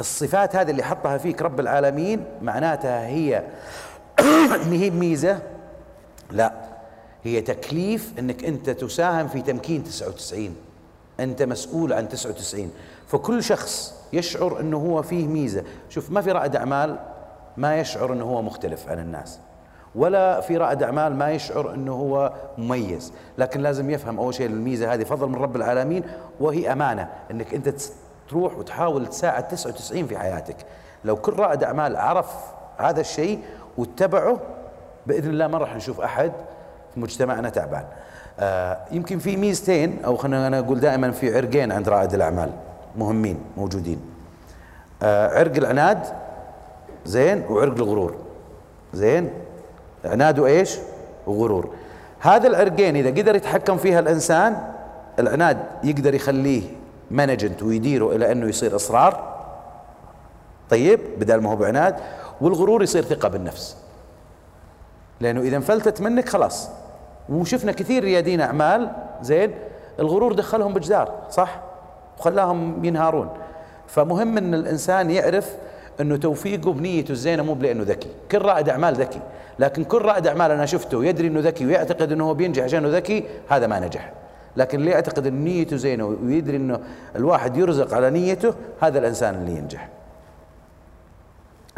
الصفات هذه اللي حطها فيك رب العالمين معناتها هي هي ميزة؟ لا. هي تكليف إنك أنت تساهم في تمكين 99 أنت مسؤول عن 99 فكل شخص يشعر إنه هو فيه ميزة. شوف ما في رائد أعمال ما يشعر إنه هو مختلف عن الناس ولا في رائد أعمال ما يشعر إنه هو مميز. لكن لازم يفهم أول شيء الميزة هذه. فضل من رب العالمين وهي أمانة إنك أنت تروح وتحاول تساعد 99 في حياتك. لو كل رائد أعمال عرف هذا الشيء واتبعه بإذن الله ما راح نشوف أحد في مجتمعنا تعبان. آه يمكن في ميزتين أو خلينا أنا أقول دائما في عرقين عند رائد الأعمال مهمين موجودين. آه عرق العناد زين وعرق الغرور. زين؟ عناد وإيش؟ وغرور. هذا العرقين إذا قدر يتحكم فيها الإنسان العناد يقدر يخليه مانجنت ويديره إلى أنه يصير إصرار. طيب؟ بدل ما هو بعناد. والغرور يصير ثقة بالنفس. لأنه إذا انفلتت منك خلاص. وشفنا كثير ريادين أعمال زين الغرور دخلهم بجدار صح؟ وخلاهم ينهارون. فمهم إن الإنسان يعرف إنه توفيقه بنيته الزينة مو لأنه ذكي. كل رائد أعمال ذكي لكن كل رائد أعمال أنا شفته يدري إنه ذكي ويعتقد إنه هو بينجح عشانه ذكي هذا ما نجح. لكن اللي يعتقد إن نيته زينة ويدري إنه الواحد يرزق على نيته هذا الإنسان اللي ينجح.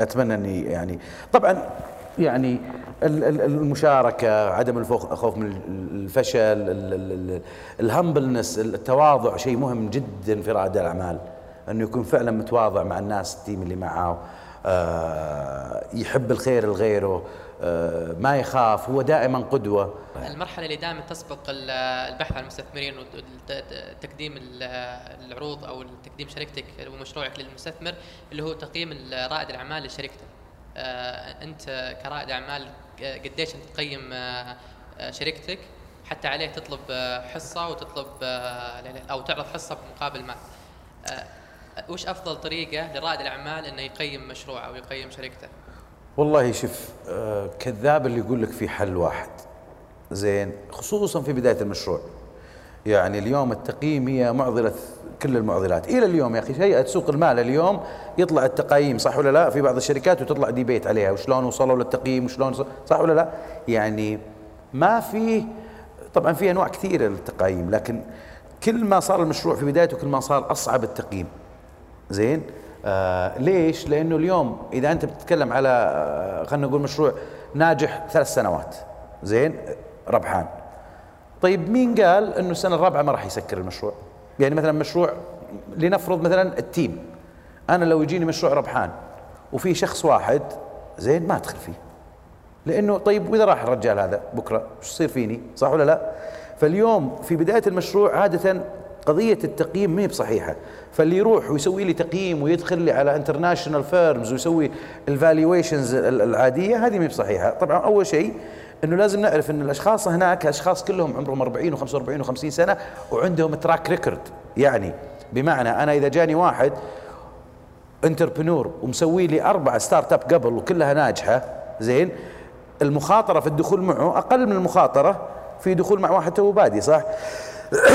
أتمنى إني يعني طبعا يعني المشاركة عدم الخوف من الفشل الهمبلنس التواضع شيء مهم جدا في رائد الأعمال. أنه يكون فعلا متواضع مع الناس التيم اللي معه آه، يحب الخير لغيره آه، ما يخاف هو دائما قدوة. المرحلة اللي دائما تسبق البحث عن المستثمرين وتقديم العروض أو تقديم شركتك ومشروعك للمستثمر اللي هو تقييم رائد الأعمال لشركته. آه، أنت كرائد أعمال قديش أنت تقيم آه، آه، شركتك حتى عليه تطلب حصة وتطلب أو تعرض حصة بمقابل مال. وش أفضل طريقة لرائد الأعمال إنه يقيم مشروعه أو يقيم شركته؟ والله شوف كذاب اللي يقول لك في حل واحد. زين خصوصا في بداية المشروع. يعني اليوم التقييم هي معضلة كل المعضلات. إلى اليوم يا أخي هيئه سوق المال اليوم يطلع التقييم صح ولا لا؟ في بعض الشركات وتطلع ديبيت عليها وشلون وصلوا للتقييم وشلون صح ولا لا؟ يعني ما في طبعا في أنواع كثيرة للتقييم لكن كل ما صار المشروع في بدايته كل ما صار أصعب التقييم. زين؟ آه ليش؟ لأنه اليوم إذا أنت بتتكلم على آه خلينا نقول مشروع ناجح ثلاث سنوات. زين؟ ربحان. طيب مين قال إنه السنة الرابعة ما راح يسكر المشروع؟ يعني مثلا مشروع لنفرض مثلا ال team. أنا لو يجيني مشروع ربحان وفي شخص واحد زين ما أدخل فيه. لأنه طيب وإذا راح الرجال هذا بكرة وش يصير فيني؟ صح ولا لا؟ فاليوم في بداية المشروع عادة قضية التقييم ما هي بصحيحة. فاللي يروح ويسوي لي تقييم ويدخل لي على international firms ويسوي ال valuations العادية هذه ما هي بصحيحة. طبعا أول شيء إنه لازم نعرف إن الأشخاص هناك أشخاص كلهم عمرهم 40 و45 و50 سنة وعندهم track record يعني بمعنى أنا إذا جاني واحد entrepreneur ومسوي لي أربع startup قبل وكلها ناجحة زين المخاطرة في الدخول معه أقل من المخاطرة في دخول مع واحد توه بادي صح؟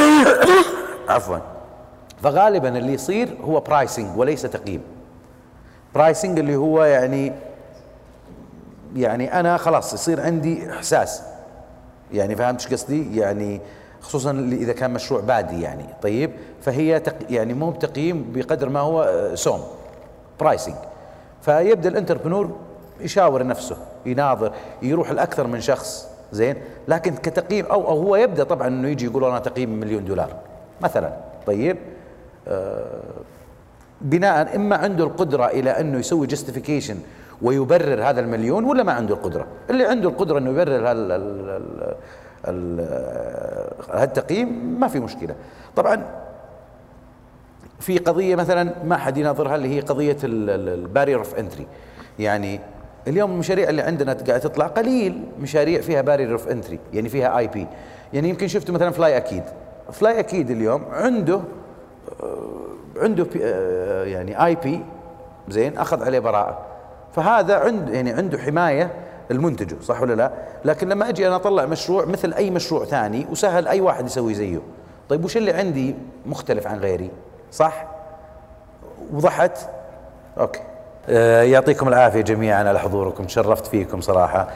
عفوا. فغالبا اللي يصير هو pricing وليس تقييم. pricing اللي هو يعني يعني أنا خلاص يصير عندي إحساس. يعني فهمت إيش قصدي؟ يعني خصوصا إذا كان مشروع بادي يعني. طيب؟ فهي تق يعني مو بتقييم بقدر ما هو آه، سوم. pricing فيبدأ ال entrepreneur يشاور نفسه يناظر يروح لأكثر من شخص. زين؟ لكن كتقييم أو أو هو يبدأ طبعا إنه يجي يقول أنا تقييم مليون دولار مثلا. طيب؟ آه بناء إما عنده القدرة إلى إنه يسوي justification ويبرر هذا المليون ولا ما عنده القدرة؟ اللي عنده القدرة إنه يبرر هالتقييم ما في مشكلة. طبعا في قضية مثلا ما حد يناظرها اللي هي قضية ال barrier of entry يعني اليوم المشاريع اللي عندنا قاعدة تطلع قليل مشاريع فيها barrier of entry يعني فيها IP يعني يمكن شفتوا مثلا فلاي أكيد فلاي أكيد اليوم عنده عنده يعني IP زين أخذ عليه براءة. فهذا عنده يعني عنده حماية لمنتجه صح ولا لا؟ لكن لما أجي أنا أطلع مشروع مثل أي مشروع ثاني وسهل أي واحد يسوي زيه. طيب وش اللي عندي مختلف عن غيري؟ صح؟ وضحت؟ okay. آه يعطيكم العافية جميعا على حضوركم تشرفت فيكم صراحة.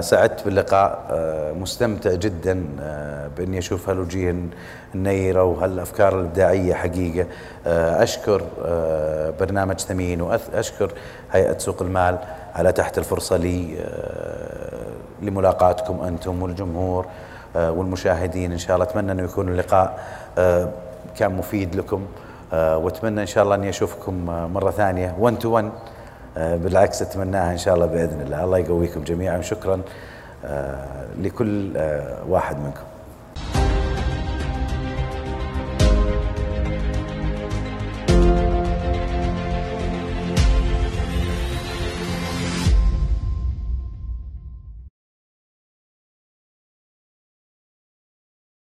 سعدت باللقاء. آه مستمتع جدا آه بإني أشوف هالوجيه النيره وهالافكار الإبداعية حقيقة. آه أشكر آه برنامج ثمين واشكر هيئة سوق المال على تحت الفرصة لي آه لملاقاتكم أنتم والجمهور آه والمشاهدين. إن شاء الله أتمنى أنه يكون اللقاء آه كان مفيد لكم وأتمنى إن شاء الله أني أشوفكم مرة ثانية 1 تو 1 بالعكس أتمناها إن شاء الله بإذن الله. الله يقويكم جميعا. وشكرا لكل واحد منكم.